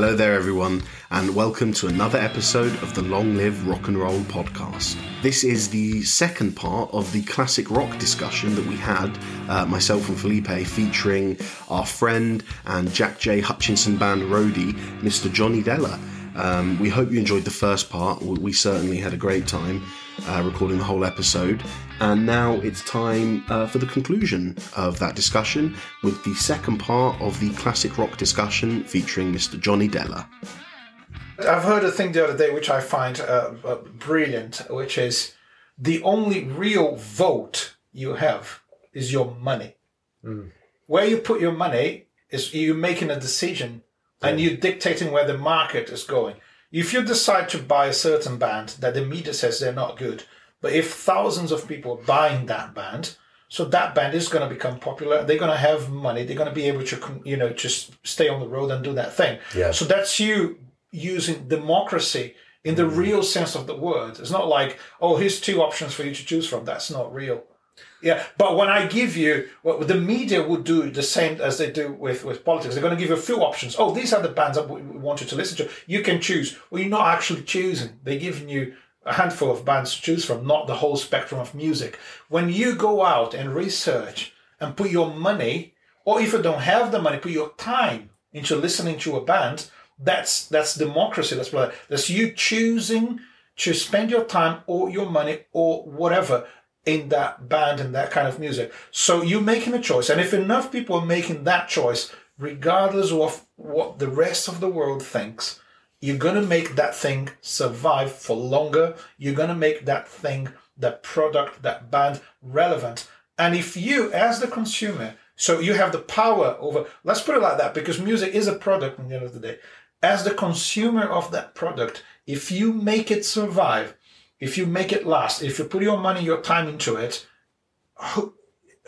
Hello there, everyone, and welcome to another episode of the Long Live Rock and Roll podcast. This is the second part of the classic rock discussion that we had, uh, myself and Felipe, featuring our friend and Jack J. Hutchinson Band roadie, Mr. Johnny Deller. Um, we hope you enjoyed the first part. We we certainly had a great time uh, recording the whole episode. And now it's time uh, for the conclusion of that discussion with the second part of the classic rock discussion featuring Mr. Johnny Deller. I've heard a thing the other day which I find uh, uh, brilliant, which is the only real vote you have is your money. Where you put your money is you making a decision and you're dictating where the market is going. If you decide to buy a certain band that the media says they're not good, but if thousands of people are buying that band, so that band is going to become popular. They're going to have money. They're going to be able to, you know, just stay on the road and do that thing. Yeah. So that's you using democracy in the mm. real sense of the word. It's not like, oh, here's two options for you to choose from. That's not real. Yeah, but when I give you what the media would do the same as they do with, with politics, they're going to give you a few options. Oh, these are the bands that we we want you to listen to. You can choose. Well, you're not actually choosing. They're giving you a handful of bands to choose from, not the whole spectrum of music. When you go out and research and put your money, or if you don't have the money, put your time into listening to a band, that's that's democracy. That's that's you choosing to spend your time or your money or whatever in that band and that kind of music. So you're making a choice. And if enough people are making that choice, regardless of what the rest of the world thinks, you're going to make that thing survive for longer. You're going to make that thing, that product, that band relevant. And if you, as the consumer, so you have the power over, let's put it like that, because music is a product at the end of the day. As the consumer of that product, if you make it survive, if you make it last, if you put your money, your time into it, who,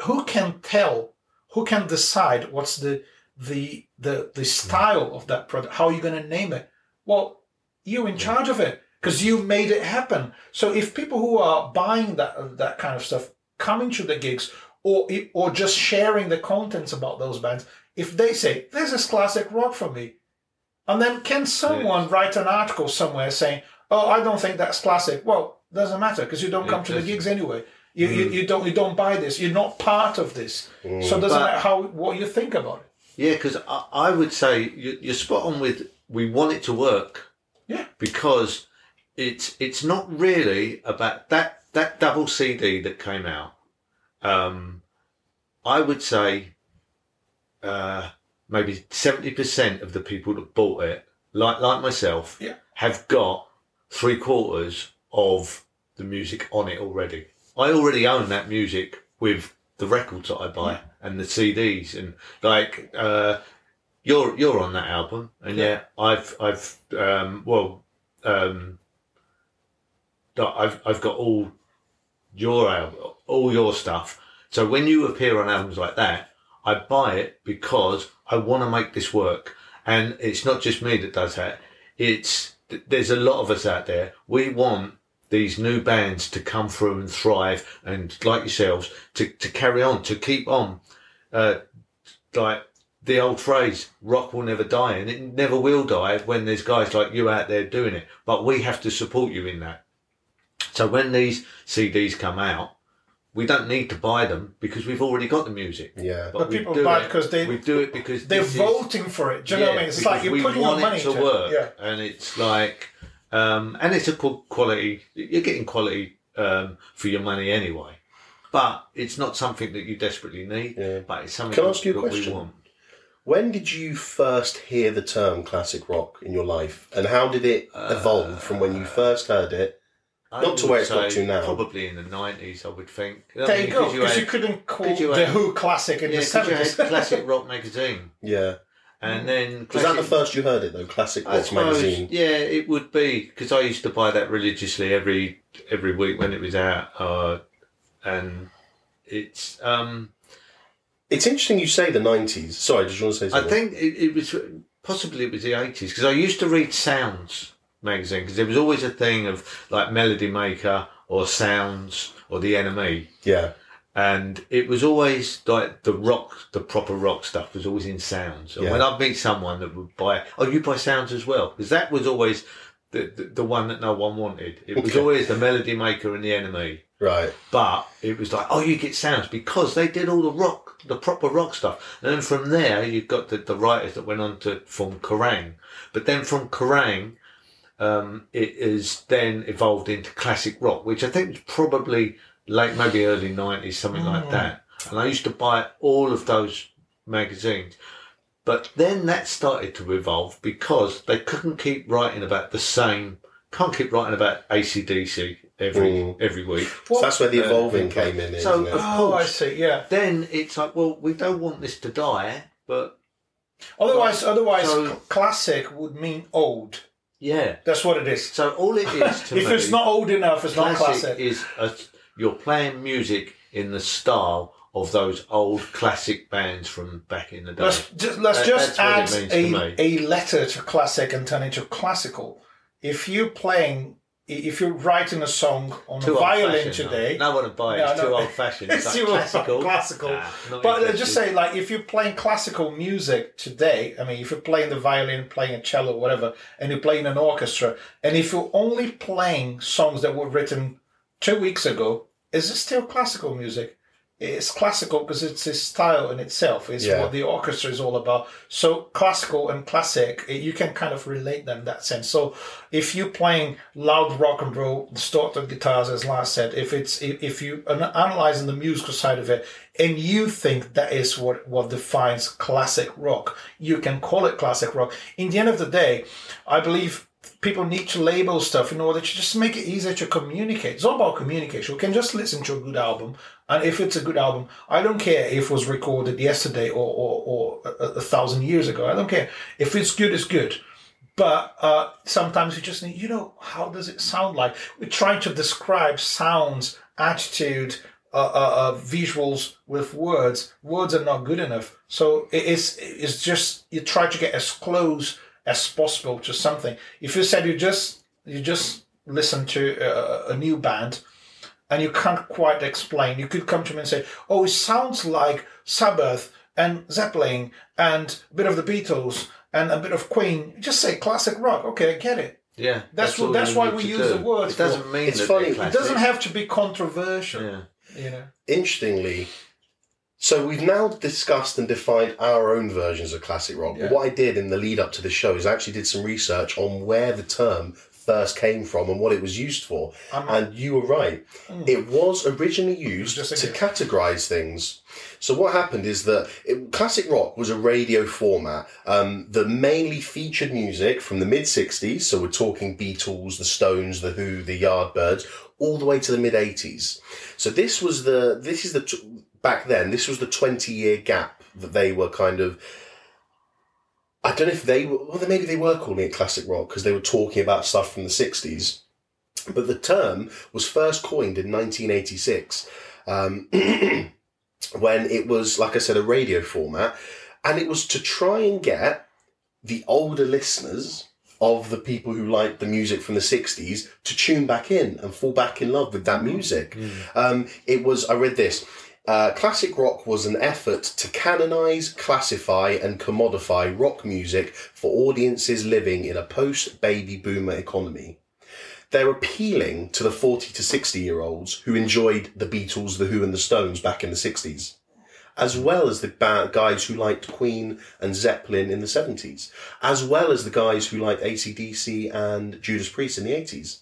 who can tell, who can decide what's the, the, the, the hmm. style of that product? How are you going to name it? Well, you're in charge of it because you made it happen. So if people who are buying that that kind of stuff coming to the gigs or or just sharing the contents about those bands, if they say this is classic rock for me, and then can someone write an article somewhere saying, "Oh, I don't think that's classic." Well, doesn't matter because you don't come to the gigs anyway. You, you, you don't you don't buy this. You're not part of this. So it doesn't But- matter how what you think about it. Yeah, because I, I would say you- you're spot on with we want it to work Yeah. because it's it's not really about that that double CD that came out. Um, I would say uh, maybe seventy percent of the people that bought it, like like myself, Yeah. have got three quarters of the music on it already. I already own that music with the records that I buy and the CDs and like uh, you're you're on that album and yeah, I've I've um, well um, I've I've got all your album, all your stuff. So when you appear on albums like that, I buy it because I want to make this work. And it's not just me that does that. It's th- there's a lot of us out there. We want these new bands to come through and thrive, and like yourselves, to to carry on, to keep on. Uh, like the old phrase, rock will never die, and it never will die when there's guys like you out there doing it. But we have to support you in that. So when these CDs come out, we don't need to buy them because we've already got the music. Yeah. But we people buy it it- 'cause they- we do it because They're this is- voting for it. Do you know what I mean? It's like you're putting your money it to into work, it. Yeah. and it's like, um, and it's a qu- quality. You're getting quality um, for your money anyway, but it's not something that you desperately need. Yeah. But it's something Can I ask you a question? want. When did you first hear the term classic rock in your life, and how did it evolve from when you first heard it? I Not to where it's got say to now. Probably in the nineties, I would think. I There mean, you go. 'cause Because you, had- couldn't call 'cause you the Who classic in yeah, the 'cause you had seventies. classic rock magazine, Yeah. and then Was that the first you heard it though? Classic I rock suppose, magazine. yeah, it would be because I used to buy that religiously every every week when it was out, uh, and it's. um It's interesting you say the nineties. Sorry, did you want to say I something? think it, it was possibly it was the eighties because I used to read Sounds magazine because there was always a thing of like Melody Maker or Sounds or The NME, Yeah. and it was always like the rock, the proper rock stuff was always in sounds. And Yeah. when I'd meet someone that would buy, oh, you buy sounds as well, because that was always the, the the one that no one wanted. It was always the melody maker and the NME. Right. But it was like, oh, you get sounds because they did all the rock, the proper rock stuff. And then from there, you've got the, the writers that went on to form Kerrang. But then from Kerrang, um, it is then evolved into classic rock, which I think is probably late, maybe early 90s, something like that. And I used to buy all of those magazines. But then that started to evolve because they couldn't keep writing about the same, can't keep writing about ACDC every, Mm. every week. So that's where the evolving came in, so, isn't it? of Oh, I course. see. Yeah. Then it's like, well, we don't want this to die, but Otherwise, otherwise, So- classic would mean old. Yeah. That's what it is. So all it is to if me, it's not old enough, it's not classic, is a, you're playing music in the style of those old classic bands from back in the day. Let's just, let's That- just add it means to a, a letter to classic and turn it to classical. If you're playing, if you're writing a song on Too a violin today, No, no one would buy it. No, It's no. too old fashioned. It's, It's like too classical. classical. Nah, But uh, just say, like, if you're playing classical music today, I mean, if you're playing the violin, playing a cello, whatever, and you're playing an orchestra, and if you're only playing songs that were written two weeks ago, is it still classical music? It's classical because it's a style in itself. It's Yeah. what the orchestra is all about. So classical and classic, eh, you can kind of relate them in that sense. So if you're playing loud rock and roll, distorted guitars, as Laz said, if it's if you analyzing the musical side of it, and you think that is what what defines classic rock, you can call it classic rock. In the end of the day, I believe people need to label stuff in order to just make it easier to communicate. It's all about communication. We can just listen to a good album, and if it's a good album, I don't care if it was recorded yesterday or or, or a, a thousand years ago. I don't care if it's good. It's good. But uh, sometimes you just need, you know, how does it sound like? We're trying to describe sounds, attitude, uh, uh, uh, visuals with words. Words are not good enough. So it is, it's just, you try to get as close as possible to something. If you said you just, you just listen to a, a new band and you can't quite explain, you could come to me and say, oh, it sounds like Sabbath and Zeppelin and a bit of the Beatles and a bit of Queen. Just say classic rock. Okay, I get it. yeah, That's what- that's why we use do. the word. It doesn't for- mean It's funny, it It doesn't have to be controversial. Yeah. You know. Interestingly, so we've now discussed and defined our own versions of classic rock. Yeah. But what I did in the lead up to the show is I actually did some research on where the term first came from and what it was used for. And you were right. It was originally used a to categorize things. So what happened is that it, classic rock was a radio format um, that mainly featured music from the mid '60s. So we're talking Beatles, the Stones, the Who, the Yardbirds, all the way to the mid '80s. So this was the this is the t- back then. This was the 20 year gap that they were kind of. I don't know if they were. Well, maybe they were calling it classic rock because they were talking about stuff from the '60s. But the term was first coined in 1986. Um, when it was, like I said, a radio format, and it was to try and get the older listeners of the people who liked the music from the 60s to tune back in and fall back in love with that music. Um, it was, I read this. Uh, classic rock was an effort to canonize, classify, and commodify rock music for audiences living in a post baby boomer economy they're appealing to the 40 to 60 year olds who enjoyed the Beatles, the Who, and the Stones back in the 60s, as well as the guys who liked Queen and Zeppelin in the 70s, as well as the guys who liked ACDC and Judas Priest in the 80s.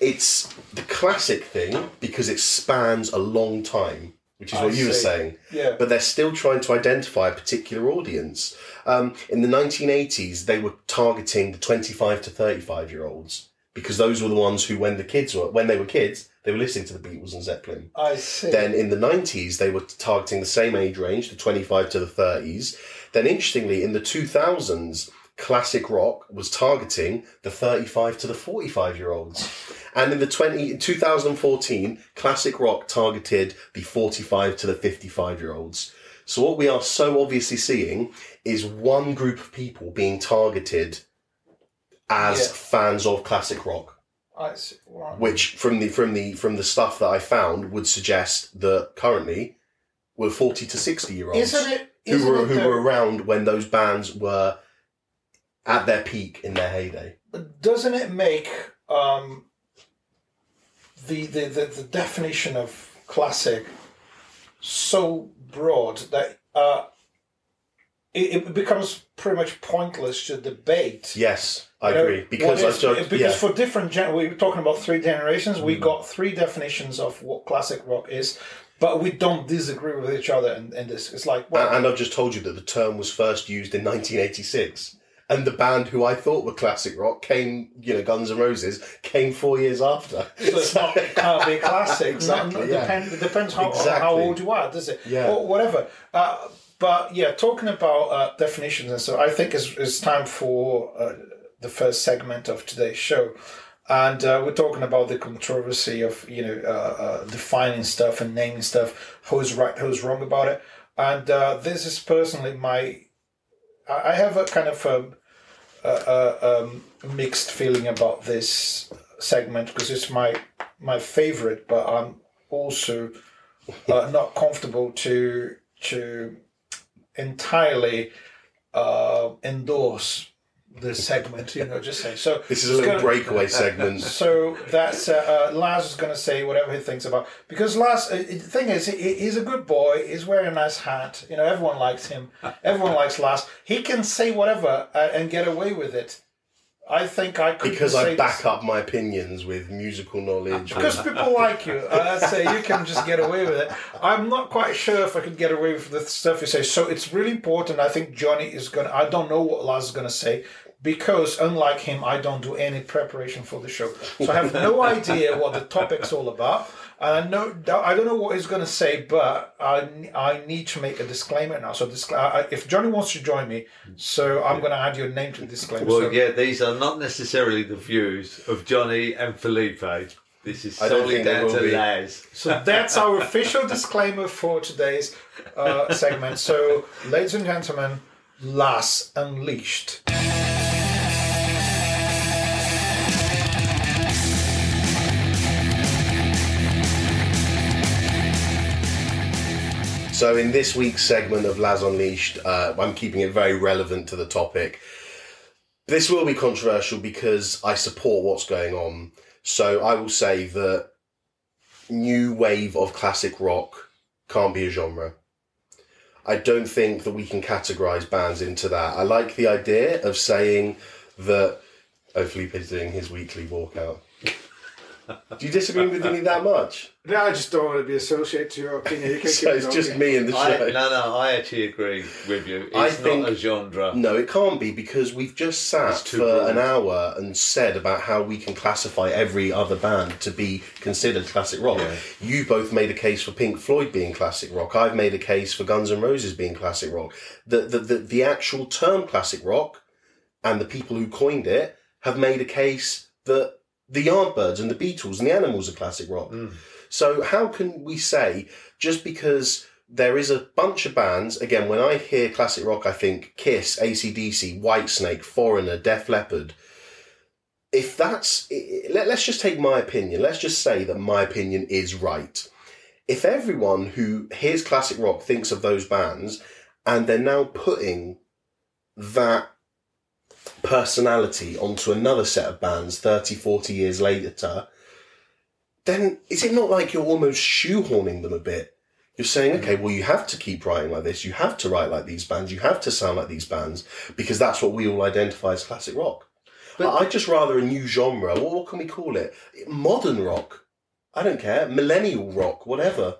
It's the classic thing because it spans a long time, which is I what you were saying Yeah. but they're still trying to identify a particular audience. Um, in the 1980s, they were targeting the 25 to 35 year olds because those were the ones who, when the kids were, when they were kids, they were listening to the Beatles and Zeppelin. I see. Then in the 90s, they were targeting the same age range, the 25 to the 30s. Then interestingly, in the 2000s, classic rock was targeting the 35 to the 45 year olds. And in the 20, 2014, classic rock targeted the 45 to the 55 year olds. So what we are so obviously seeing is one group of people being targeted as Yeah. fans of classic rock. I see. Right. which from the from the from the stuff that I found would suggest that currently were forty to sixty year olds Isn't it? who Isn't were it who though- were around when those bands were at their peak in their heyday. doesn't it make um, the, the, the, the definition of classic so broad that uh, it, it becomes pretty much pointless to debate? Yes, I You know, agree because is- judged, because yeah. Mm. for different gen- we were talking about three generations. We got three definitions of what classic rock is, but we don't disagree with each other in, in this. It's like well, and, and I've just told you that the term was first used in 1986. And the band who I thought were classic rock came, you know, Guns N' Roses came four years after. So it's not it can't be a classic. Exactly, Not- yeah. depend, it depends how, Exactly. how old you are, does it? Yeah. Or whatever. Uh, but yeah, talking about uh, definitions and so, I think it's, it's time for uh, the first segment of today's show. And uh, we're talking about the controversy of you know uh, uh, defining stuff and naming stuff. Who's right? Who's wrong about it? And uh, this is personally my. I have a kind of um, a, a, um, mixed feeling about this segment because it's my my favorite, but I'm also uh, not comfortable to to entirely uh, endorse this segment. You know, just say so. This is a little gonna- breakaway segment. so that's uh, uh, Laz is going to say whatever he thinks about because Laz. Uh, the thing is, he, he's a good boy. He's wearing a nice hat. You know, everyone likes him. Everyone likes Laz. He can say whatever uh, and get away with it. I think I could Because I back up my opinions with musical knowledge. because people like you. Uh, I'd say you can just get away with it. I'm not quite sure if I could get away with the stuff you say. So it's really important. I think Johnny is going to, I don't know what Laz is going to say because unlike him, I don't do any preparation for the show. So I have no idea what the topic's all about. And I know I don't know what he's going to say, but I, I need to make a disclaimer now. So discla- I- if Johnny wants to join me, so I'm going to add your name to the disclaimer. Well, so, yeah, these are not necessarily the views of Johnny and Felipe. This is I don't solely down will to be. Laz. So that's our official disclaimer for today's uh, segment. So, ladies and gentlemen, Laz Unleashed. So, in this week's segment of Laz Unleashed, uh, I'm keeping it very relevant to the topic. This will be controversial because I support what's going on. So, I will say that new wave of classic rock can't be a genre. I don't think that we can categorize bands into that. I like the idea of saying that. Oh, Felipe's doing his weekly walkout. Do you disagree with me that much? No, I just don't want to be associated to your opinion. You can So it's just me and the I, show. no, no, I actually agree with you. It's I not a genre. No, it can't be because we've just sat for broad. an hour and said about how we can classify every other band to be considered classic rock. Yeah. You both made a case for Pink Floyd being classic rock. I've made a case for Guns N' Roses being classic rock. The the the, the actual term classic rock and the people who coined it have made a case that the Yardbirds and the Beatles and the Animals are classic rock. Mm. So how can we say just because there is a bunch of bands, again, when I hear classic rock, I think Kiss, ACDC, Whitesnake, Foreigner, Def Leppard. If that's, let, let's just take my opinion. Let's just say that my opinion is right. If everyone who hears classic rock thinks of those bands and they're now putting that personality onto another set of bands 30, 40 years later, then is it not like you're almost shoehorning them a bit? You're saying, okay, well, you have to keep writing like this. You have to write like these bands. You have to sound like these bands because that's what we all identify as classic rock. But I'd just rather a new genre. What, what can we call it? Modern rock. I don't care. Millennial rock, whatever.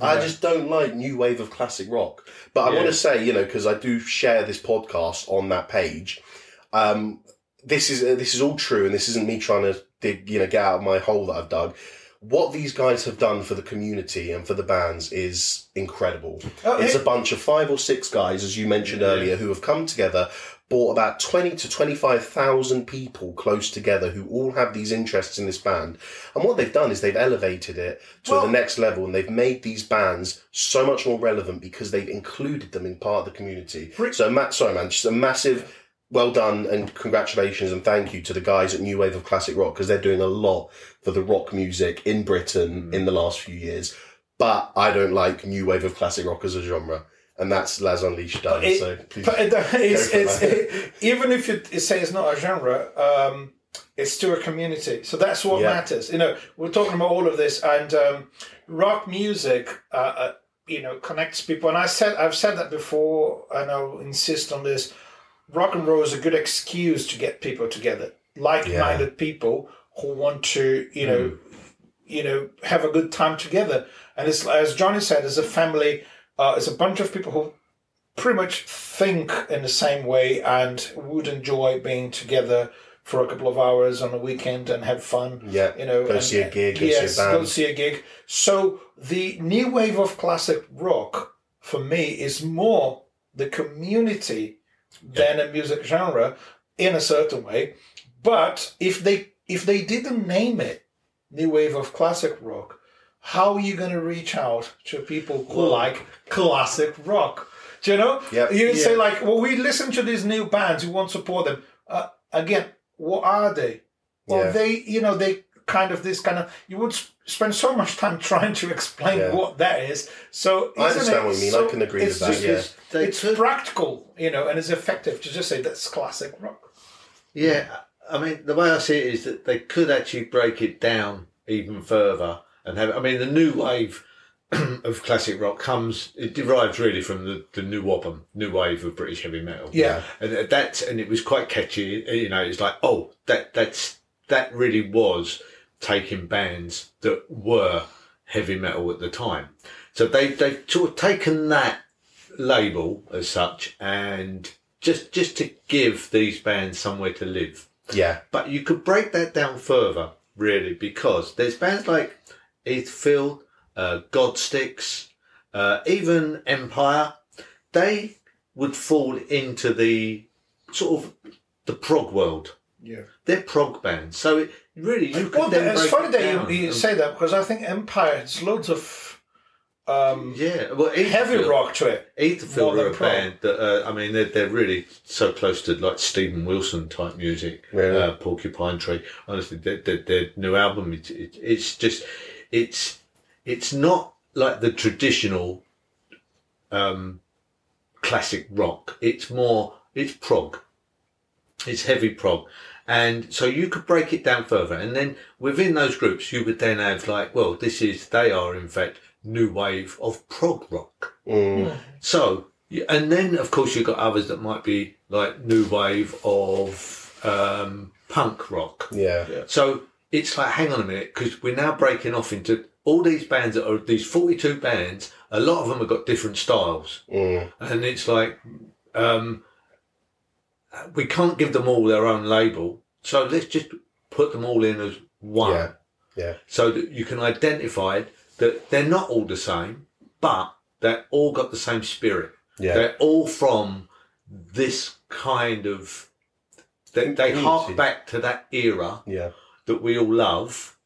I just don't like new wave of classic rock. But I Yeah. want to say, you know, because I do share this podcast on that page. Um, this is uh, this is all true, and this isn't me trying to dig, you know, get out of my hole that I've dug. What these guys have done for the community and for the bands is incredible. Oh, it's hey- a bunch of five or six guys, as you mentioned earlier, who have come together, brought about twenty to twenty-five thousand people close together who all have these interests in this band. And what they've done is they've elevated it to Well- the next level, and they've made these bands so much more relevant because they've included them in part of the community. Rick- So, Matt, sorry, man, just a massive well done and congratulations and thank you to the guys at New Wave of Classic Rock because they're doing a lot for the rock music in Britain in the last few years. But I don't like New Wave of Classic Rock as a genre. And that's Laz Unleashed done. It- so it- it's, it's, it- even if you say it's not a genre, um, it's still a community. So that's what Yeah. matters. You know, we're talking about all of this, and um, rock music, uh, uh, you know, connects people. And I said, I've said that before, and I'll insist on this. Rock and roll is a good excuse to get people together, like-minded people who want to, you know, you know, have a good time together. And it's as Johnny said, as a family, uh, it's a bunch of people who pretty much think in the same way and would enjoy being together for a couple of hours on a weekend and have fun. Yeah, you know, go and- see a gig, go yes, see a go see a gig. So the new wave of classic rock for me is more the community than a music genre in a certain way. But if they if they didn't name it new wave of classic rock, how are you going to reach out to people who Well- like classic rock? Do you know? Yep. You say like, well, we listen to these new bands. We want to support them. Uh, again, what are they? Well, Yeah. they, you know, they kind of this kind of. You would spend so much time trying to explain Yeah. what that is. So I understand it- what you mean. so I can agree with that. just- Yeah. They it's could- practical, you know, and it's effective to just say that's classic rock. Yeah, I mean, the way I see it is that they could actually break it down even further and have. I mean, the new wave of classic rock comes. It derives really from the, the new album, new wave of British heavy metal. Yeah. and uh, that's and it was quite catchy. You know, it's like, oh, that that's that really was taking bands that were heavy metal at the time. So they they've sort of taken that label as such and just just to give these bands somewhere to live. Yeah. But you could break that down further, really, because there's bands like Aethfield, uh, Godsticks, uh, even Empyre. They would fall into the sort of the prog world. Yeah. They're prog bands, so it, really you could Well, it's break funny that you, you say that because I think Empyre has loads of um, yeah, well, heavy rock to it. Than are a band that uh, I mean they're, they're really so close to like Steven Wilson type music, Really? uh, Porcupine Tree. Honestly, their, their, their new album it, it, it's just it's it's not like the traditional um, classic rock. It's more it's prog. It's heavy prog. And so you could break it down further. And then within those groups, you would then have like, well, this is, they are in fact new wave of prog rock. Mm. So, and then of course you've got others that might be like new wave of um, punk rock. Yeah. So it's like, hang on a minute, because we're now breaking off into all these bands that are these 42 bands. A lot of them have got different styles. Mm. And it's like, um, we can't give them all their own label. So let's just put them all in as one Yeah. Yeah. so that you can identify that they're not all the same, but they're all got the same spirit. Yeah. They're all from this kind of. They, they hark back to that era Yeah. that we all love,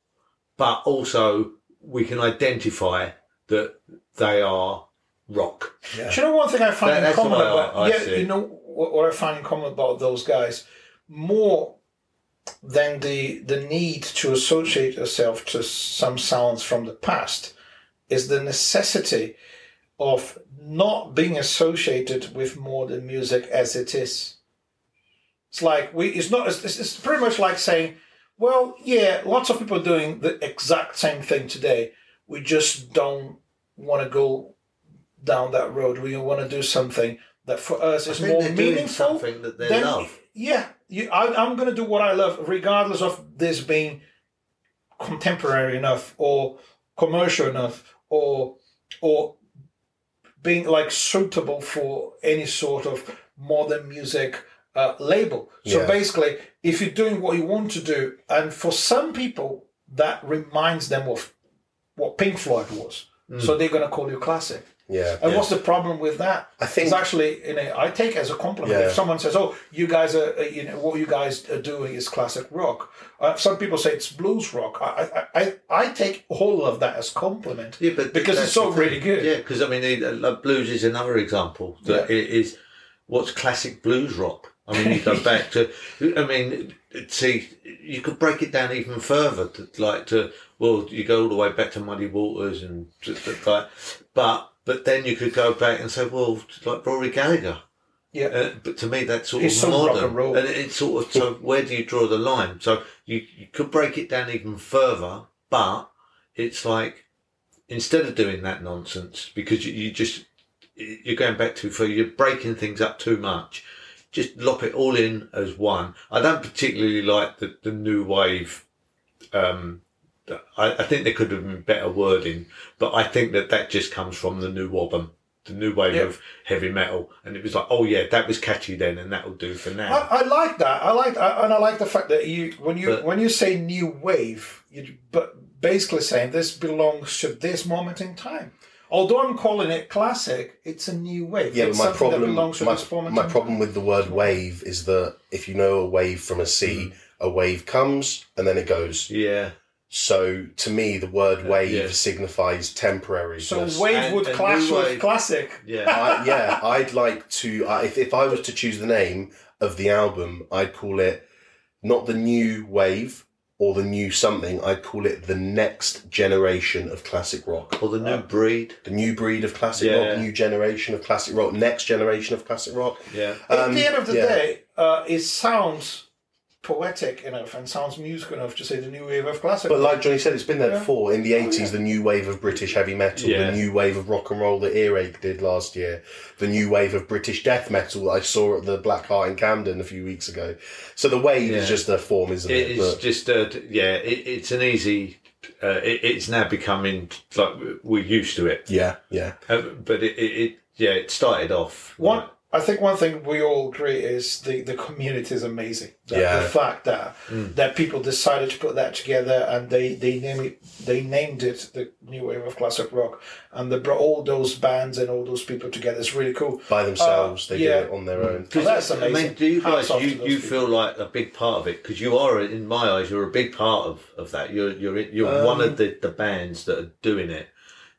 but also we can identify that they are rock. Do you know one thing I find That- in that's common I- about I yeah, see you know what, what I find in common about those guys more than the the need to associate yourself to some sounds from the past is the necessity of not being associated with modern music as it is. It's like we. It's not. It's, it's pretty much like saying, well, yeah, lots of people are doing the exact same thing today. We just don't want to go down that road. We want to do something that for us is more meaningful. something that they then- love. Yeah, you, I, I'm going to do what I love, regardless of this being contemporary enough or commercial enough or or being like suitable for any sort of modern music uh, label. So Yeah. basically, if you're doing what you want to do, and for some people that reminds them of what Pink Floyd was, so they're going to call you classic. Yeah. And what's the problem with that? I think- it's actually, you know, I take it as a compliment. Yeah. If someone says, "Oh, you guys are, uh, you know, what you guys are doing is classic rock," uh, some people say it's blues rock. I, I, I, I take all of that as compliment. Yeah, but because it's so really good. Yeah, because I mean, the- like blues is another example. That Yeah. it is what's classic blues rock. I mean, you go back to, I mean, see, you could break it down even further, to, like to, well, you go all the way back to Muddy Waters and just like, but, but then you could go back and say, well, like Rory Gallagher. Yeah. Uh, but to me, that's sort It's of rock modern. and roll. And it's sort of, so where do you draw the line? So you, you could break it down even further, but it's like, instead of doing that nonsense, because you, you just, you're going back too far, you're breaking things up too much. Just lop it all in as one. I don't particularly like the, the new wave. Um, I, I think there could have been better wording, but I think that that just comes from the new album, the new wave Yeah. of heavy metal, and it was like, oh yeah, that was catchy then, and that'll do for now. I, I like that. I like I, and I like the fact that you when you But- when you say new wave, you but basically saying this belongs to this moment in time. Although I'm calling it classic, it's a new wave. Yeah, it's my something that problem, to my, this moment. my problem with the word wave is that if you know a wave from a sea, Mm. a wave comes and then it goes. yeah, So to me, the word wave yeah. signifies temporary. So wave would and clash with wave- classic. yeah. I, yeah, I'd like to. I if, if I was to choose the name of the album, I'd call it not the new wave or the new something. I'd call it the next generation of classic rock. or the new breed. The new breed of classic Yeah. rock, new generation of classic rock, next generation of classic rock. Yeah. At Um, the end of the yeah. day, uh, it sounds poetic enough and sounds musical enough to say the new wave of classic. But like Johnny said, it's been there Yeah. before. In the Oh, eighties, yeah. the new wave of British heavy metal, Yeah. the new wave of rock and roll that Earache did last year, the new wave of British death metal that I saw at the Black Heart in Camden a few weeks ago. So the wave is just a form, isn't it? It is But- just, uh, t- yeah, it, it's an easy. Uh, it, it's now becoming like we're used to it, yeah, yeah. uh, but it, it, it, yeah, it started off. One, I think one thing we all agree is the, the community is amazing. That Yeah. The fact that that people decided to put that together and they they name it they named it the new wave of classic rock and they brought all those bands and all those people together. It's really cool. By themselves, Uh, they yeah. do it on their own. That's I amazing. mean, do you guys? You, you people. feel like a big part of it because you are, in my eyes, you're a big part of, of that. You're you're you're one Um, of the, the bands that are doing it.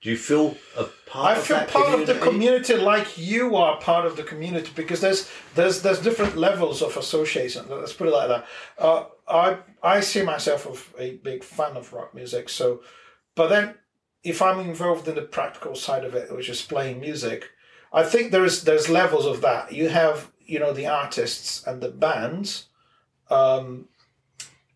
Do you feel a part? I of feel part of the community like you are part of the community because there's there's there's different levels of association. Let's put it like that. Uh, I I see myself as a big fan of rock music. So, but then if I'm involved in the practical side of it, which is playing music, I think there's there's levels of that. You have you know the artists and the bands. Um,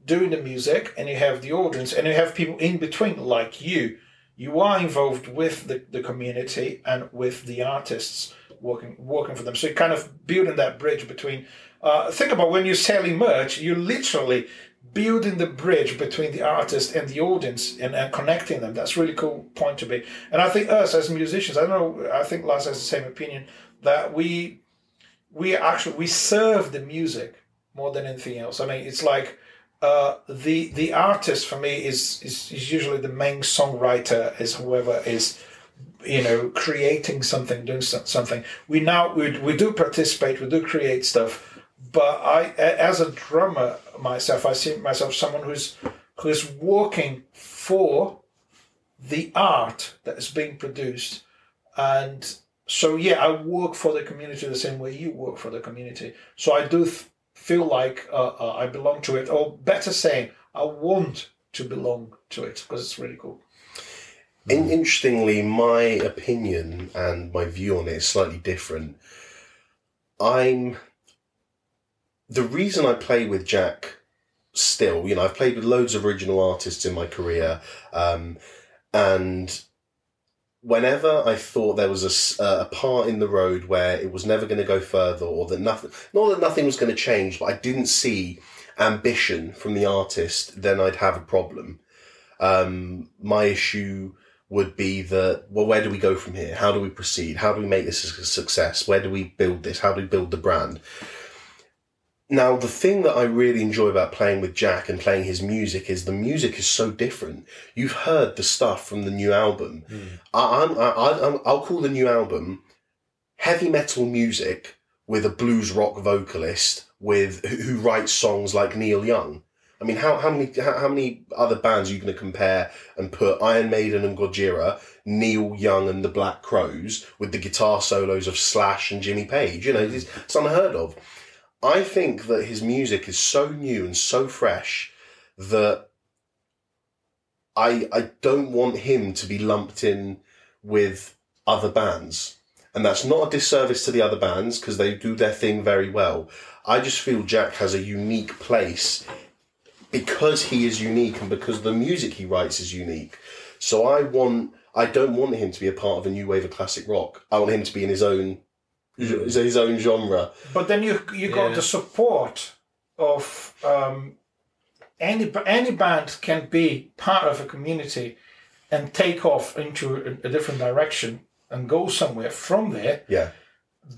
doing the music and you have the audience and you have people in between like you you are involved with the, the community and with the artists working working for them. So you're kind of building that bridge between. Uh, think about when you're selling merch, you're literally building the bridge between the artist and the audience and, and connecting them. That's really cool point to be. And I think us as musicians, I don't know, I think Laz has the same opinion that we we actually we serve the music more than anything else. I mean, it's like uh, the the artist for me is, is is usually the main songwriter is whoever is you know creating something doing something. We now we, we do participate we do create stuff but i as a drummer myself i see myself someone who's who's working for the art that is being produced. And so yeah i work for the community the same way you work for the community. So i do th- feel like uh, uh, i belong to it or better saying i want to belong to it because it's really cool In, interestingly, my opinion and my view on it is slightly different. I'm the reason I play with Jack still. You know, I've played with loads of original artists in my career, um, and whenever I thought there was a uh, a part in the road where it was never going to go further, or that nothing, not that nothing was going to change, but I didn't see ambition from the artist, then I'd have a problem. Um, my issue would be that well where do we go from here? How do we proceed? How do we make this a success? Where do we build this? How do we build the brand now the thing that i really enjoy about playing with jack and playing his music is the music is so different. You've heard the stuff from the new album. Hmm. I, I'm, I, i'll call the new album heavy metal music with a blues rock vocalist with who, who writes songs like neil young. I mean, how, how many how, how many other bands are you going to compare and put Iron Maiden and Gojira, Neil Young and the Black Crowes with the guitar solos of Slash and Jimmy Page? You know, hmm. it's, it's unheard of. I think that his music is so new and so fresh that I I don't want him to be lumped in with other bands. And that's not a disservice to the other bands because they do their thing very well. I just feel Jack has a unique place because he is unique and because the music he writes is unique. So I want I don't want him to be a part of a new wave of classic rock. I want him to be in his own his own genre. But then you you got Yeah. the support of um, any any band can be part of a community and take off into a, a different direction and go somewhere from there. Yeah.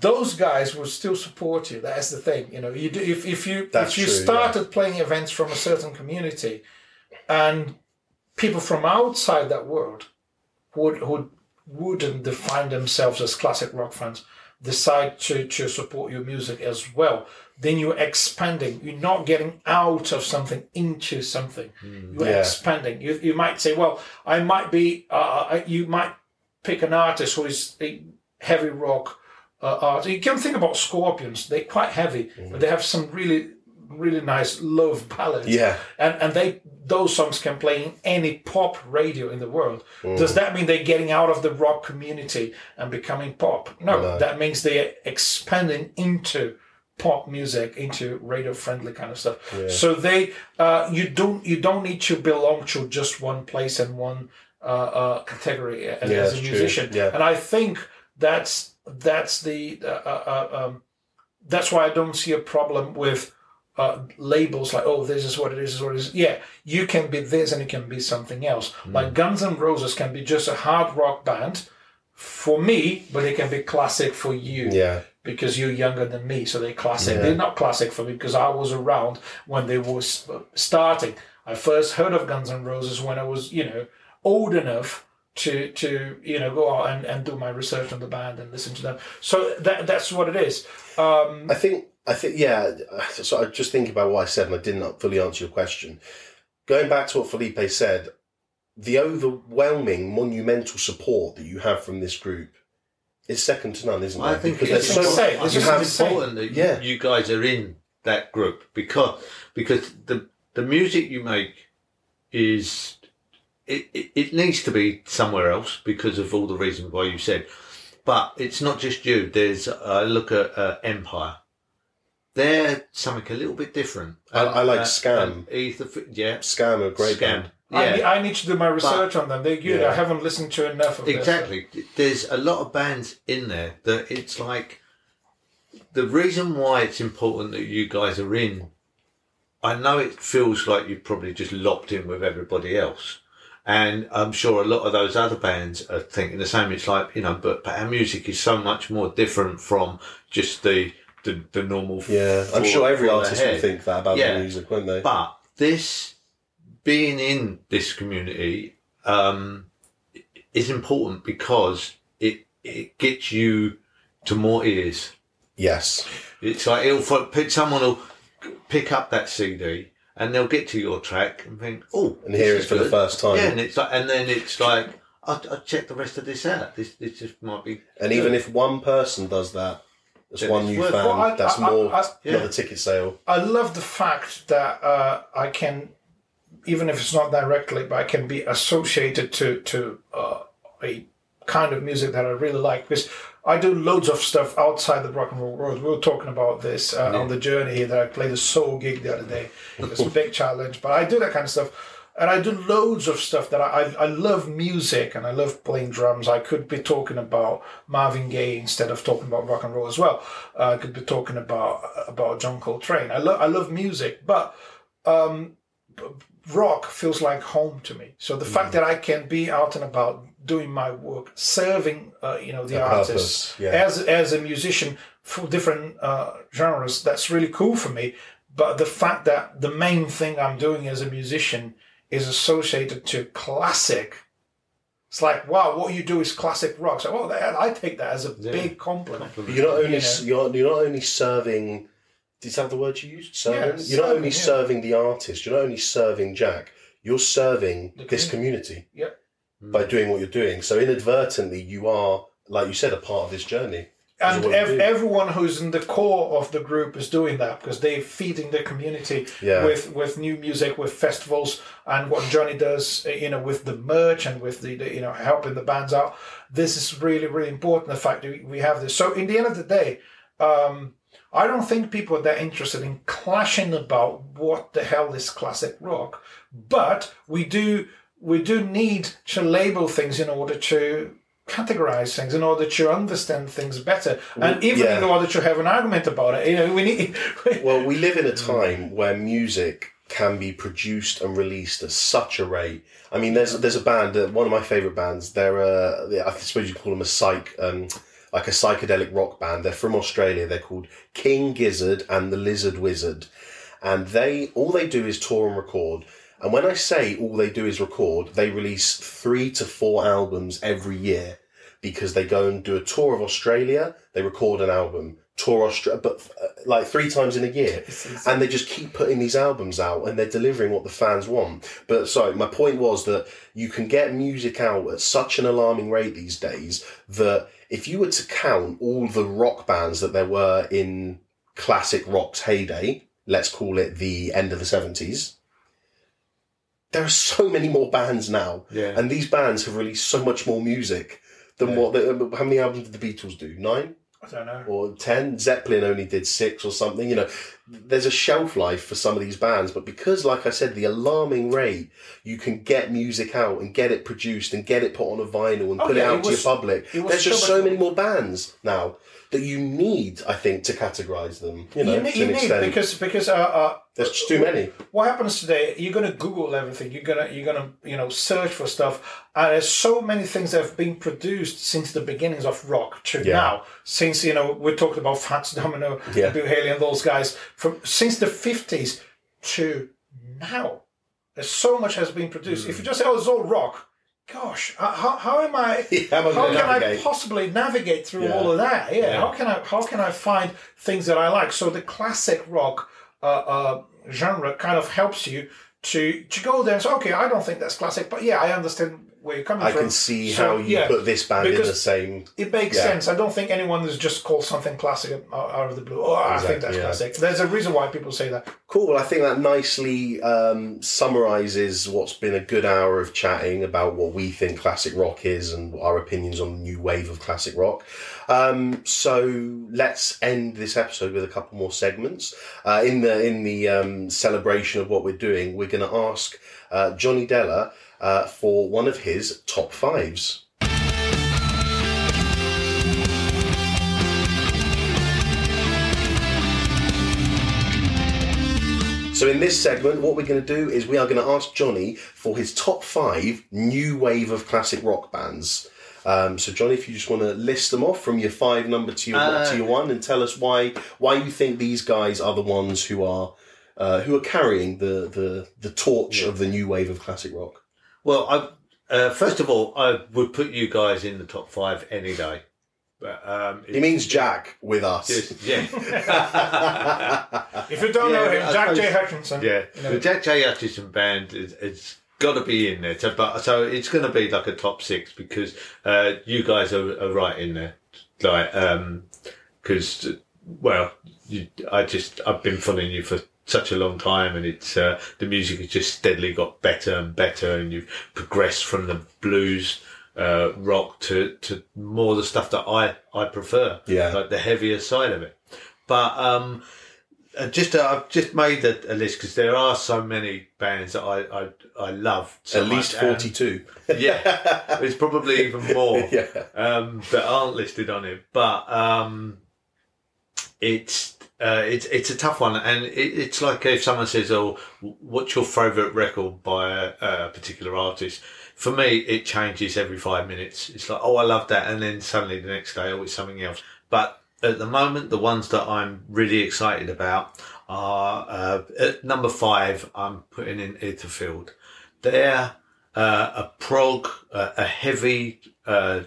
Those guys will still support you. That's the thing. You know, you do, if if you That's if you true, yeah. started playing events from a certain community, and people from outside that world would who wouldn't define themselves as classic rock fans decide to, to support your music as well, then you're expanding. You're not getting out of something into something. You're Yeah. expanding. You, you might say, well, I might be, uh, you might pick an artist who is a heavy rock uh, art. You can think about Scorpions. They're quite heavy, but they have some really, really nice love ballads Yeah. and and they those songs can play in any pop radio in the world. Does that mean they're getting out of the rock community and becoming pop? No, No. that means they're expanding into pop music, into radio friendly kind of stuff. So they, uh, you don't you don't need to belong to just one place and one uh, uh, category as, Yeah, as a musician. Yeah. And I think that's that's the uh, uh, um, that's why I don't see a problem with uh, labels like, oh, this is what it is, this is what it is. Yeah, you can be this and you can be something else. Hmm. Like Guns N' Roses can be just a hard rock band for me, but it can be classic for you Yeah. because you're younger than me. So they're classic. Yeah. They're not classic for me because I was around when they was uh, starting. I first heard of Guns N' Roses when I was, you know, old enough to to you know go out and, and do my research on the band and listen to them. So that that's what it is. Um, I think I think yeah. So I just think about what I said, and I didn't fully answer your question. Going back to what Felipe said, the overwhelming, monumental support that you have from this group is second to none, isn't it? I think Because it's, so insane. It's think just it's insane. important that Yeah. you guys are in that group because because the the music you make is it, it, it needs to be somewhere else because of all the reasons why you said. But it's not just you. There's I look at uh, Empyre. They're something a little bit different. I- I like uh, Scam. Ether, yeah, Scam, a great Scam. band. I, Yeah, ne- I need to do my research on them. They're good. Yeah. I haven't listened to enough of this. Exactly. There's a lot of bands in there that it's like the reason why it's important that you guys are in. I know it feels like you're probably just locked in with everybody else. And I'm sure a lot of those other bands are thinking the same. It's like, you know, but, but our music is so much more different from just the, the, the normal. Yeah, I'm sure every artist would think that about Yeah. their music, won't they? But this being in this community um, is important because it it gets you to more ears. yes. It's like it'll someone will pick up that CD and they'll get to your track and think, oh, And hear this it is for the first time. Yeah, and it's like, and then it's like, I'll, I'll check the rest of this out. This this just might be. And even if one person does that, that's one it's new worth- fan. Well, I- that's I- I- more I- yeah. another ticket sale. I love the fact that uh, I can, even if it's not directly, but I can be associated to to uh, a kind of music that I really like because I do loads of stuff outside the rock and roll world. We were talking about this uh, on the journey here that I played a soul gig the other day. It was a big challenge, but I do that kind of stuff. And I do loads of stuff that I, I, I love music and I love playing drums. I could be talking about Marvin Gaye instead of talking about rock and roll as well. Uh, I could be talking about about John Coltrane. I love I love music, but um, rock feels like home to me. So the fact that I can be out and about doing my work, serving uh, you know the A artists yeah. as as a musician for different uh, genres, that's really cool for me. But the fact that the main thing I'm doing as a musician is associated to classic. It's like, wow, what you do is classic rock. So, well, that- I take that as a big compliment. But you're not only You know. you're, you're not only serving. Is that the word you used? Serving. Yeah, you're not only serving, yeah. serving the artist. You're not only serving Jack. You're serving The this community Yep. By doing what you're doing. So inadvertently, you are, like you said, a part of this journey. and ev- everyone who's in the core of the group is doing that because they're feeding the community Yeah. with with new music, with festivals, and what Johnny does, uh, you know, with the merch and with the, the you know helping the bands out. This is really really important. The fact that we- we have this. So in the end of the day. Um, I don't think people are that interested in clashing about what the hell is classic rock, but we do we do need to label things in order to categorize things in order to understand things better and even yeah. in order to have an argument about it you know we need Well, we live in a time where music can be produced and released at such a rate. I mean, there's there's a band, uh, one of my favorite bands. They're uh, I suppose you call them a psych, um, like a psychedelic rock band. They're from Australia. They're called King Gizzard and the Lizard Wizard, and they all they do is tour and record. And when I say all they do is record, they release three to four albums every year because they go and do a tour of Australia. They record an album, tour Australia, but uh, like three times in a year, and they just keep putting these albums out, and they're delivering what the fans want. But sorry, my point was that you can get music out at such an alarming rate these days that if you were to count all the rock bands that there were in classic rock's heyday, let's call it the end of the seventies. There are so many more bands now, Yeah. and these bands have released so much more music than what. The, um, how many albums did the Beatles do? Nine i don't know or ten? Zeppelin only did six or something. You know, there's a shelf life for some of these bands, but because, like I said, the alarming rate you can get music out and get it produced and get it put on a vinyl and Oh, put yeah, it it out to was- your public. There's just so many more bands now that you need, I think, to categorize them. You know, you, need, to an extent. because because uh, uh, there's just too many. what happens today you're going to google everything you're going to you're going to you know search for stuff and there's so many things that have been produced since the beginnings of rock to Yeah. now since you know we talked about fats domino Yeah. bill haley and those guys from since the 50s to now there's so much has been produced if you just say oh it's all rock gosh how, how am i How how can I possibly navigate through Yeah. all of that? Yeah. Yeah. How can I how can I find things that I like? So the classic rock uh, uh, genre kind of helps you to to go there and say, okay, I don't think that's classic, but yeah, I understand where you're coming I from. can see So, how you yeah, put this band in the same. It makes Yeah. sense. I don't think anyone has just called something classic out out of the blue. Oh, I think that's yeah. classic. There's a reason why people say that. Cool. Well, I think that nicely um, summarizes what's been a good hour of chatting about what we think classic rock is and our opinions on the new wave of classic rock. Um, so let's end this episode with a couple more segments. Uh, in the in the um, celebration of what we're doing, we're going to ask uh, Johnny Deller uh, for one of his top fives. So in this segment, what we're going to do is we are going to ask Johnny for his top five new wave of classic rock bands. Um, so Johnny, if you just want to list them off from your five number to your Uh, to your one, and tell us why why you think these guys are the ones who are uh, who are carrying the the the torch of the new wave of classic rock. Well, I, uh, first of all, I would put you guys in the top five any day. But um, He means Jack with us. just, yeah, If you don't Yeah, know him, I Jack J. Hutchinson. yeah. You know, The Jack J. Hutchinson band is it's got to be in there. So, but so it's going to be like a top six because uh, you guys are, are right in there. Like, because well, you, I just I've been following you for such a long time, and it's uh, the music has just steadily got better and better, and you've progressed from the blues. Uh, rock to, to more the stuff that I, I prefer, Yeah. like the heavier side of it. But um, uh, just uh, I've just made a, a list because there are so many bands that I I, I love. So At least forty two. yeah, it's probably even more yeah. um, that aren't listed on it. But um, it's uh, it's it's a tough one, and it, it's like if someone says, "Oh, what's your favourite record by a, a particular artist?" For me, it changes every five minutes. It's like, "Oh, I love that," and then suddenly the next day, "Oh, it's something else." But at the moment, the ones that I'm really excited about are uh, at number five. I'm putting in Etherfield. They're uh, a prog, uh, a heavy, uh,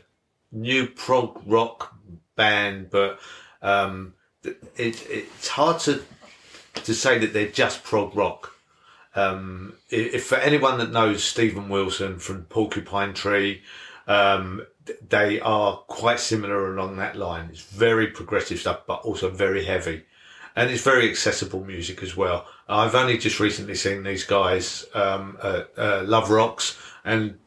new prog rock band, but um, it, it's hard to to say that they're just prog rock. Um, if for anyone that knows Steven Wilson from Porcupine Tree, Um, they are quite similar along that line. It's very progressive stuff, but also very heavy. And it's very accessible music as well. I've only just recently seen these guys um, uh, Love Rocks, and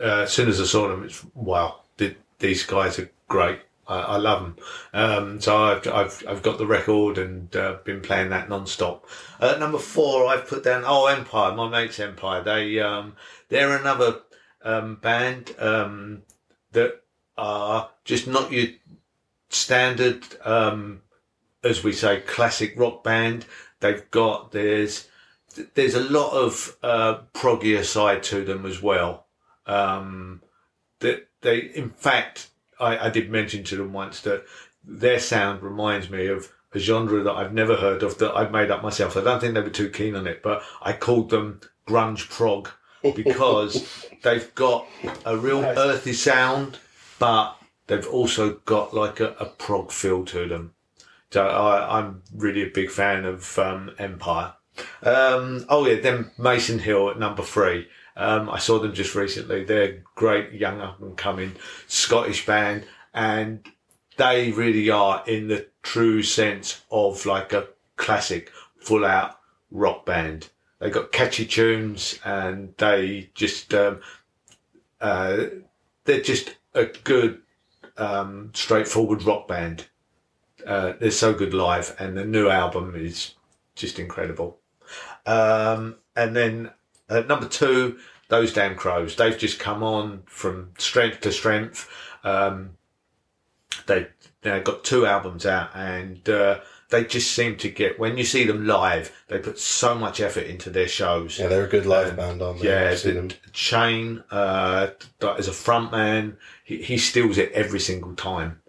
uh, as soon as I saw them, it's wow, th- these guys are great. I, I love them. Um, so I've, I've, I've got the record and uh, been playing that non-stop. Uh, number four, I've put down, oh, Empyre, my mate's Empyre. They, um, they're another, um, band, um, that are just not your standard, um, as we say, classic rock band. They've got, there's, there's a lot of, uh, proggier side to them as well. Um, that they, in fact, I, I did mention to them once that their sound reminds me of a genre that I've never heard of that I've made up myself. I don't think they were too keen on it, but I called them grunge prog because they've got a real Nice. earthy sound, but they've also got like a, a prog feel to them. So I, I'm really a big fan of um, Empyre. Um, oh yeah, then Mason Hill at number three. Um, I saw them just recently. They're great young up and coming Scottish band, and they really are in the true sense of like a classic, full out rock band. They got catchy tunes, and they just um, uh, they're just a good, um, straightforward rock band. Uh, they're so good live, and the new album is just incredible. Um, and then at number two, those damn crows. They've just come on from strength to strength. Um, they they've got two albums out, and uh, they just seem to get when you see them live, they put so much effort into their shows. Yeah, they're a good live Um, band, aren't they? Yeah, I've seen the, them. Shane, uh, as a front man, he, he steals it every single time.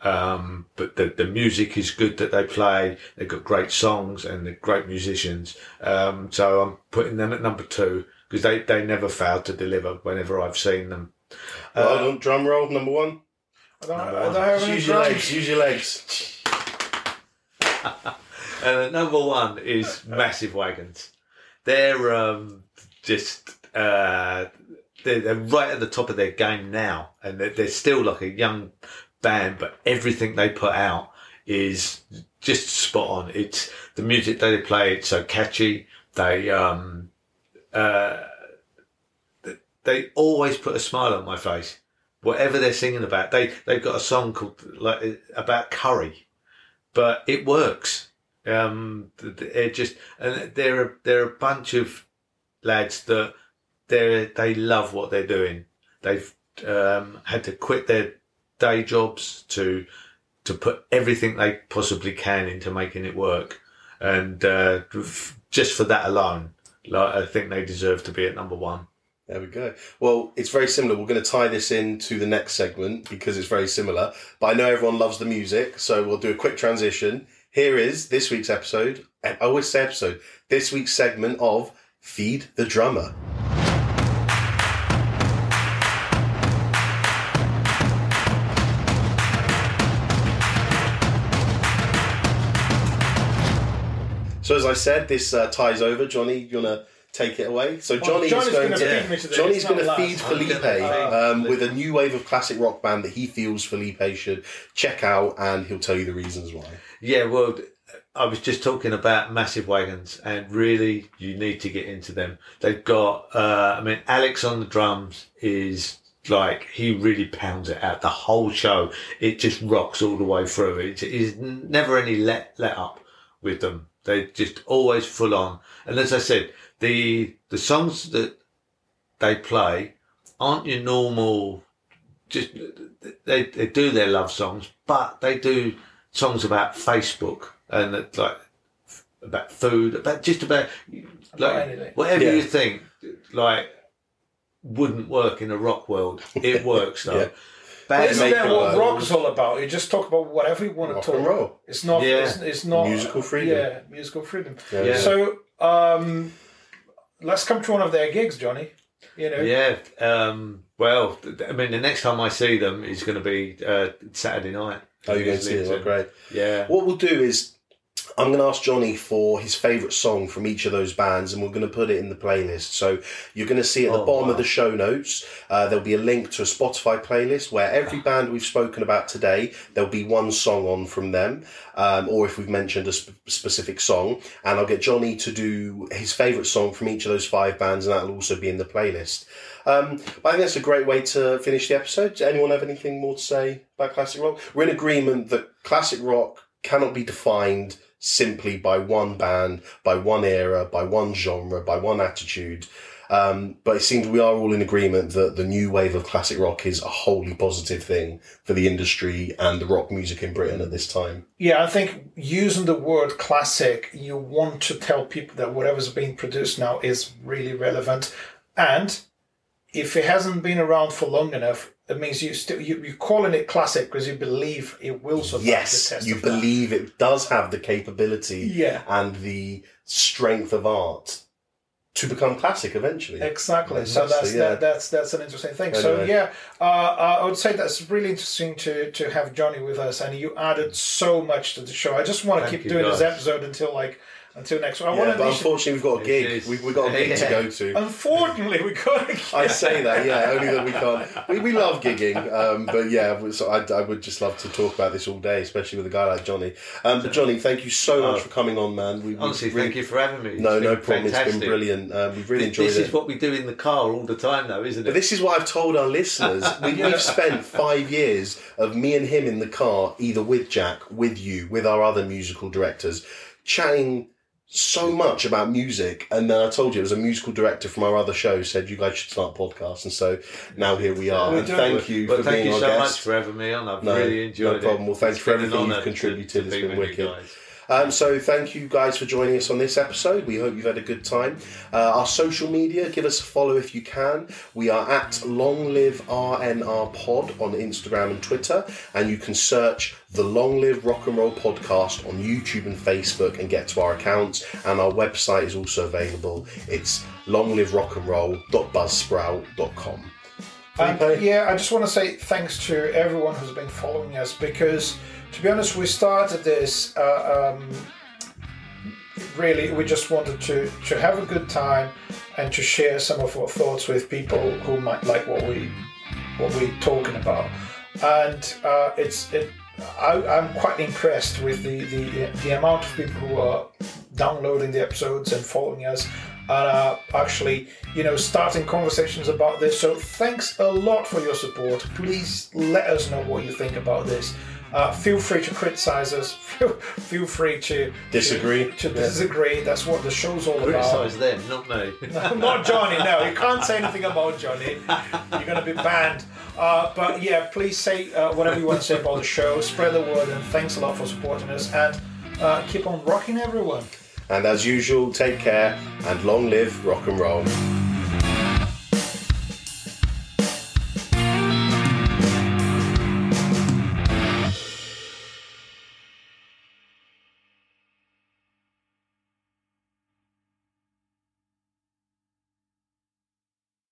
Um, but the, the music is good that they play. They've got great songs and they're great musicians. Um, so I'm putting them at number two because they, they never fail to deliver whenever I've seen them. Well, drum roll, number one. I don't, Number I don't have Use your drums. legs, use your legs. And at number one is Massive Wagons. They're um, just uh, they're, they're right at the top of their game now, and they're, they're still like a young band, but everything they put out is just spot on. It's the music they play. It's so catchy. They um, uh, they always put a smile on my face. Whatever they're singing about, they they've got a song called like about curry, but it works. Um, it just and they're they're a bunch of lads that they they love what they're doing. They've um, had to quit their day jobs to to put everything they possibly can into making it work, and uh, f- just for that alone, like, I think they deserve to be at number one. There we go. Well, it's very similar. We're going to tie this into the next segment because it's very similar. But I know everyone loves the music, so we'll do a quick transition. Here is this week's episode. And I always say episode. This week's segment of Feed the Drummer. So as I said, this uh, ties over. Johnny, you wanna take it away? So Johnny Johnny's is going gonna to feed. Johnny's going to feed. Felipe um, with a new wave of classic rock band that he feels Felipe should check out, and he'll tell you the reasons why. Yeah, well, I was just talking about massive wagons, and really, you need to get into them. They've got, uh, I mean, Alex on the drums is like he really pounds it out the whole show. It just rocks all the way through. It is never any let let up with them. They just always full on. And as I said, the the songs that they play aren't your normal. Just they they do their love songs, but they do songs about Facebook and that, like about food, about just about like anything. whatever Yeah. you think like wouldn't work in a rock world. It works though. Yeah. But isn't make that what work. rock's all about? You just talk about whatever you want Rock to talk and about. roll. It's not. Yeah. It's, it's not Musical freedom. Yeah, musical freedom. Yeah. So, um, let's come to one of their gigs, Johnny. You know. Yeah. Um, well, I mean, the next time I see them is going to be uh, Saturday night. Oh, you're going to see it? Oh, great. Yeah. What we'll do is, I'm going to ask Johnny for his favourite song from each of those bands, and we're going to put it in the playlist. So you're going to see at the Oh, bottom wow. of the show notes, uh, there'll be a link to a Spotify playlist where every band we've spoken about today, there'll be one song on from them, um, or if we've mentioned a sp- specific song, and I'll get Johnny to do his favourite song from each of those five bands, and that'll also be in the playlist. Um, but I think that's a great way to finish the episode. Does anyone have anything more to say about classic rock? We're in agreement that classic rock cannot be defined simply by one band, by one era, by one genre, by one attitude. Um, but it seems we are all in agreement that the new wave of classic rock is a wholly positive thing for the industry and the rock music in Britain at this time. Yeah, I think using the word classic, you want to tell people that whatever's being produced now is really relevant. And if it hasn't been around for long enough, it means you still you, you're calling it classic because you believe it will survive Yes, the test you of time. believe it does have the capability Yeah. and the strength of art to become classic eventually. Exactly. So that's yeah. that, that's that's an interesting thing. So Anyway. yeah, uh, uh, I would say that's really interesting to to have Johnny with us, and you added so much to the show. I just want to Thank keep you, doing this guys. episode until like until next week. I Yeah, want but unfortunately, we've got a gig. We've, we've got a gig to go to. Unfortunately, we got to. I say that, yeah, only that we can't. We, we love gigging, um, but yeah, so I, I would just love to talk about this all day, especially with a guy like Johnny. Um, but Johnny, thank you so much Oh. for coming on, man. We, we Honestly, really- thank you for having me. It's No, no problem. It's been brilliant. Um, we've really This, enjoyed this it. is what we do in the car all the time, though, isn't it? But it? this is what I've told our listeners. We, We've spent five years of me and him in the car, either with Jack, with you, with our other musical directors, chatting so much about music. And then I told you it was a musical director from our other show said you guys should start a podcast. And so now here we are. We're and thank you But for thank being you our so guest. much for having me on. I've No, really enjoyed no problem. it. Well, thanks It's for everything you've contributed. To, It's be been wicked. Um, so thank you guys for joining us on this episode. We hope you've had a good time. Uh, our social media, give us a follow if you can. We are at Long Live RNR Pod on Instagram and Twitter, and you can search the Long Live Rock and Roll Podcast on YouTube and Facebook and get to our accounts. And our website is also available. It's longliverockandroll.buzzsprout.com. And yeah, I just want to say thanks to everyone who's been following us because, to be honest, we started this. Uh, um, really, we just wanted to to have a good time and to share some of our thoughts with people who might like what we what we're talking about. And uh, it's it. I, I'm quite impressed with the, the the amount of people who are downloading the episodes and following us and uh, actually, you know, starting conversations about this. So thanks a lot for your support. Please let us know what you think about this. Uh, feel free to criticize us. Feel, feel free to Disagree. To, to Yeah. disagree. That's what the show's all about. Criticise them, not me. Not Johnny, no. You can't say anything about Johnny. You're going to be banned. Uh, but yeah, please say uh, whatever you want to say about the show. Spread the word, and thanks a lot for supporting us. And uh, keep on rocking, everyone. And as usual, take care and long live rock and roll.